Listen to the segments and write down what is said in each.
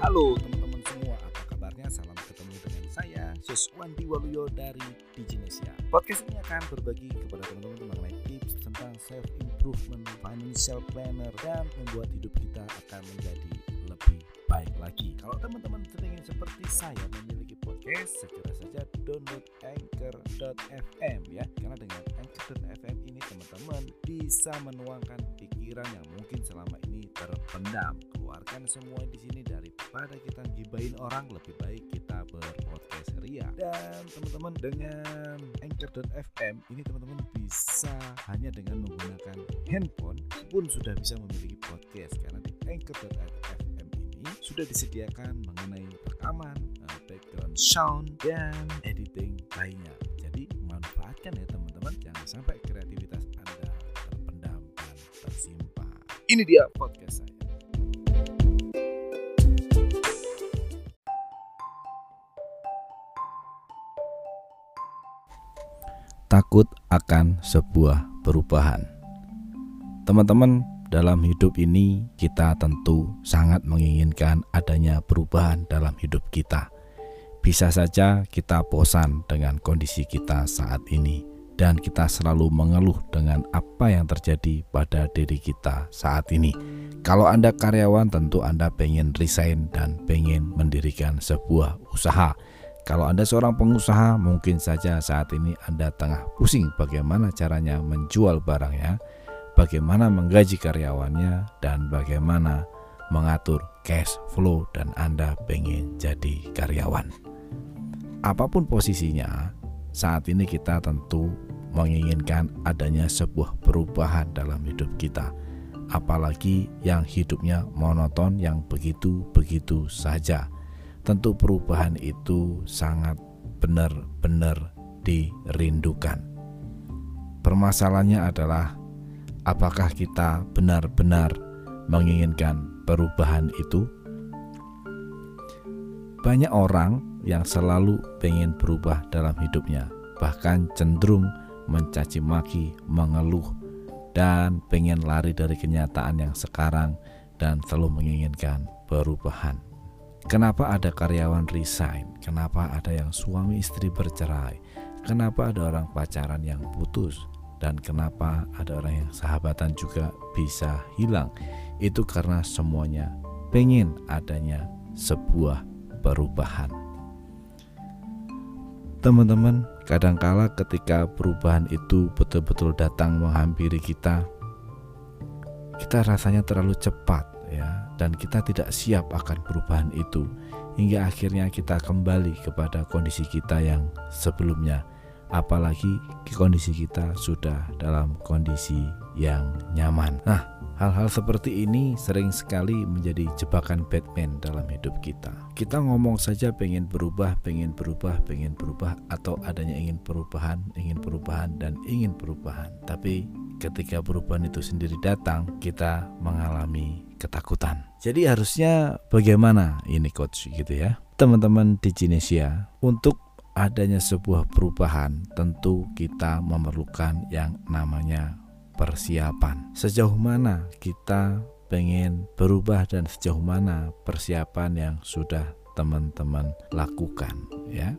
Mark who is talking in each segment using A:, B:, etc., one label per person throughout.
A: Halo teman-teman semua, apa kabarnya? Salam ketemu dengan saya, Siswandi Waluyo dari Diginesia. Podcast ini akan berbagi kepada teman-teman mengenai tips tentang self improvement, financial planner, dan membuat hidup kita akan menjadi lebih baik lagi. Kalau teman-teman ingin seperti saya memiliki podcast, segera saja download anchor.fm ya. Karena dengan anchor.fm ini teman-teman bisa menuangkan pikiran yang mungkin selama ini terpendam. Keluarkan semua di sini daripada kita gibain orang, lebih baik kita berpodcast ria. Dan teman-teman dengan anchor.fm ini teman-teman bisa hanya dengan menggunakan handphone pun sudah bisa memiliki podcast karena di anchor.fm ini sudah disediakan mengenai rekaman, eh, background sound dan editing lainnya. Jadi manfaatkan ya teman-teman, jangan sampai kreativitas Anda terpendam dan tersimpan. Ini dia podcast Takut akan sebuah perubahan. Teman-teman, dalam hidup ini kita tentu sangat menginginkan adanya perubahan dalam hidup kita. Bisa saja kita bosan dengan kondisi kita saat ini dan kita selalu mengeluh dengan apa yang terjadi pada diri kita saat ini. Kalau Anda karyawan tentu Anda pengen resign dan pengen mendirikan sebuah usaha. Kalau Anda seorang pengusaha, mungkin saja saat ini Anda tengah pusing bagaimana caranya menjual barangnya, bagaimana menggaji karyawannya, dan bagaimana mengatur cash flow dan Anda pengen jadi karyawan. Apa pun posisinya, saat ini kita tentu menginginkan adanya sebuah perubahan dalam hidup kita. Apalagi yang hidupnya monoton yang begitu-begitu saja tentu perubahan itu sangat benar-benar dirindukan. Permasalahannya adalah apakah kita benar-benar menginginkan perubahan itu? Banyak orang yang selalu pengen berubah dalam hidupnya, bahkan cenderung mencaci maki, mengeluh, dan pengen lari dari kenyataan yang sekarang dan selalu menginginkan perubahan. Kenapa ada karyawan resign? Kenapa ada yang suami istri bercerai? Kenapa ada orang pacaran yang putus? Dan kenapa ada orang yang sahabatan juga bisa hilang? Itu karena semuanya pengen adanya sebuah perubahan. Teman-teman, kadangkala ketika perubahan itu betul-betul datang menghampiri kita, kita rasanya terlalu cepat ya. Dan kita tidak siap akan perubahan itu hingga akhirnya kita kembali kepada kondisi kita yang sebelumnya. Apalagi kondisi kita sudah dalam kondisi yang nyaman. Nah hal-hal seperti ini sering sekali menjadi jebakan Batman dalam hidup kita kita ngomong saja pengen berubah pengen berubah pengen berubah atau adanya ingin perubahan ingin perubahan dan ingin perubahan tapi ketika perubahan itu sendiri datang kita mengalami ketakutan. Jadi harusnya bagaimana ini coach gitu ya. Teman-teman di Genesia, untuk adanya sebuah perubahan tentu kita memerlukan yang namanya persiapan. Sejauh mana kita pengen berubah dan sejauh mana persiapan yang sudah teman-teman lakukan ya.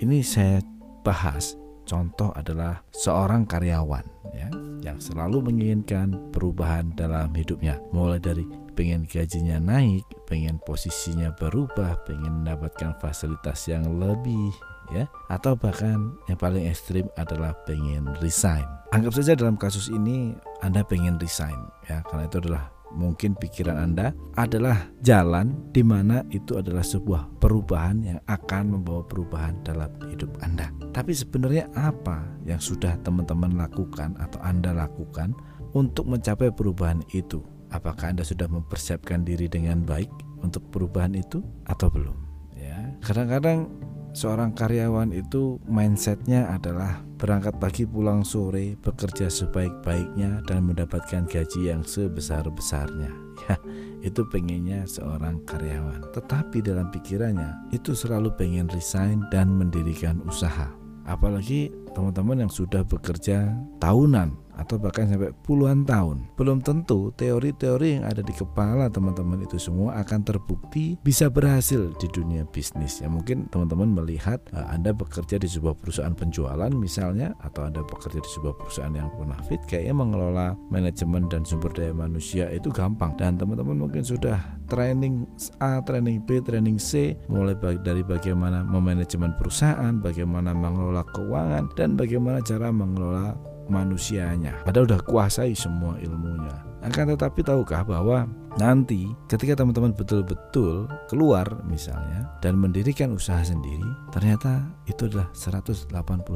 A: Ini saya bahas contoh adalah seorang karyawan ya yang selalu menginginkan perubahan dalam hidupnya mulai dari pengen gajinya naik, pengen posisinya berubah, pengen mendapatkan fasilitas yang lebih ya atau bahkan yang paling ekstrim adalah pengen resign. Anggap saja dalam kasus ini Anda pengen resign ya karena itu adalah mungkin pikiran Anda adalah jalan di mana itu adalah sebuah perubahan yang akan membawa perubahan dalam hidup Anda. Tapi sebenarnya apa yang sudah teman-teman lakukan atau Anda lakukan untuk mencapai perubahan itu? Apakah Anda sudah mempersiapkan diri dengan baik untuk perubahan itu atau belum? Ya, kadang-kadang seorang karyawan itu mindsetnya adalah berangkat pagi pulang sore bekerja sebaik-baiknya dan mendapatkan gaji yang sebesar-besarnya. Ya itu pengennya seorang karyawan. Tetapi dalam pikirannya itu selalu pengen resign dan mendirikan usaha. Apalagi teman-teman yang sudah bekerja tahunan atau bahkan sampai puluhan tahun. Belum tentu teori-teori yang ada di kepala teman-teman itu semua akan terbukti bisa berhasil di dunia bisnis. Ya mungkin teman-teman melihat uh, Anda bekerja di sebuah perusahaan penjualan misalnya atau Anda bekerja di sebuah perusahaan yang bonafit kayaknya mengelola manajemen dan sumber daya manusia itu gampang dan teman-teman mungkin sudah training A, training B, training C mulai dari bagaimana memanajemen perusahaan, bagaimana mengelola keuangan dan bagaimana cara mengelola manusianya. Padahal udah kuasai semua ilmunya. Akan tetapi tahukah bahwa nanti ketika teman-teman betul-betul keluar misalnya dan mendirikan usaha sendiri, ternyata itu adalah 180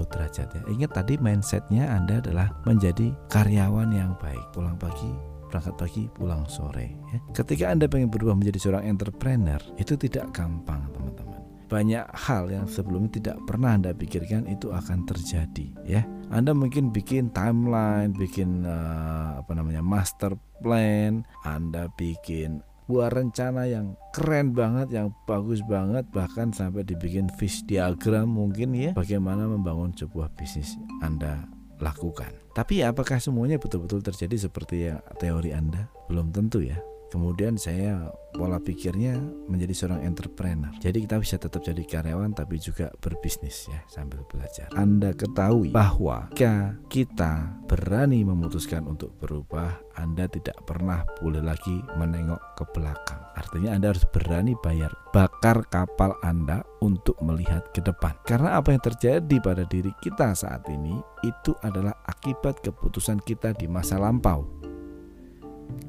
A: derajat ya. Ingat tadi mindsetnya Anda adalah menjadi karyawan yang baik. Pulang pagi berangkat pagi pulang sore ya. Ketika Anda pengen berubah menjadi seorang entrepreneur, itu tidak gampang, teman-teman banyak hal yang sebelumnya tidak pernah Anda pikirkan itu akan terjadi ya. Anda mungkin bikin timeline, bikin uh, apa namanya master plan, Anda bikin buah rencana yang keren banget, yang bagus banget, bahkan sampai dibikin fish diagram mungkin ya, bagaimana membangun sebuah bisnis Anda lakukan. Tapi apakah semuanya betul-betul terjadi seperti yang teori Anda? Belum tentu ya. Kemudian saya pola pikirnya menjadi seorang entrepreneur. Jadi kita bisa tetap jadi karyawan tapi juga berbisnis ya sambil belajar. Anda ketahui bahwa jika kita berani memutuskan untuk berubah, Anda tidak pernah boleh lagi menengok ke belakang. Artinya Anda harus berani bayar bakar kapal Anda untuk melihat ke depan. Karena apa yang terjadi pada diri kita saat ini itu adalah akibat keputusan kita di masa lampau.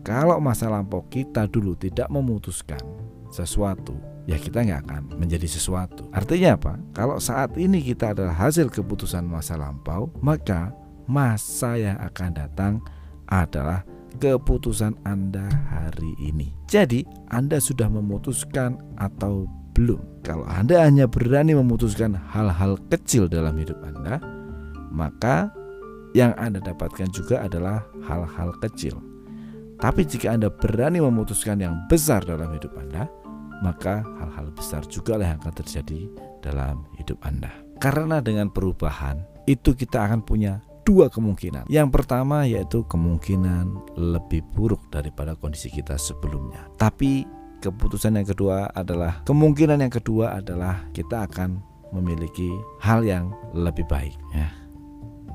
A: Kalau masa lampau kita dulu tidak memutuskan sesuatu, ya kita nggak akan menjadi sesuatu. Artinya apa? Kalau saat ini kita adalah hasil keputusan masa lampau, maka masa yang akan datang adalah keputusan Anda hari ini. Jadi, Anda sudah memutuskan atau belum? Kalau Anda hanya berani memutuskan hal-hal kecil dalam hidup Anda, maka yang Anda dapatkan juga adalah hal-hal kecil. Tapi jika Anda berani memutuskan yang besar dalam hidup Anda, maka hal-hal besar juga yang akan terjadi dalam hidup Anda. Karena dengan perubahan itu kita akan punya dua kemungkinan. Yang pertama yaitu kemungkinan lebih buruk daripada kondisi kita sebelumnya. Tapi keputusan yang kedua adalah kemungkinan yang kedua adalah kita akan memiliki hal yang lebih baik ya.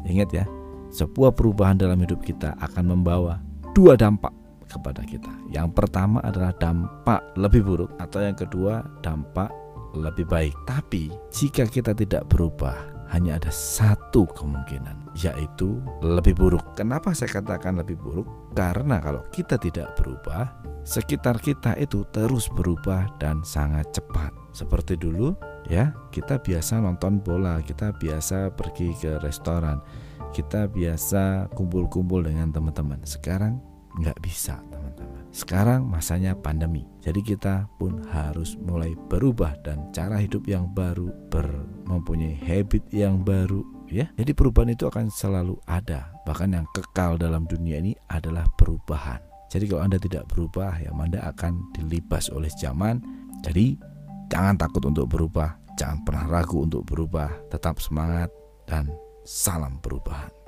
A: Ingat ya, sebuah perubahan dalam hidup kita akan membawa dua dampak kepada kita. Yang pertama adalah dampak lebih buruk atau yang kedua dampak lebih baik. Tapi jika kita tidak berubah, hanya ada satu kemungkinan, yaitu lebih buruk. Kenapa saya katakan lebih buruk? Karena kalau kita tidak berubah, sekitar kita itu terus berubah dan sangat cepat. Seperti dulu, ya, kita biasa nonton bola, kita biasa pergi ke restoran, kita biasa kumpul-kumpul dengan teman-teman. Sekarang nggak bisa teman-teman. Sekarang masanya pandemi, jadi kita pun harus mulai berubah dan cara hidup yang baru, ber mempunyai habit yang baru, ya. Jadi perubahan itu akan selalu ada. Bahkan yang kekal dalam dunia ini adalah perubahan. Jadi kalau Anda tidak berubah, ya Anda akan dilibas oleh zaman. Jadi jangan takut untuk berubah, jangan pernah ragu untuk berubah, tetap semangat dan salam perubahan.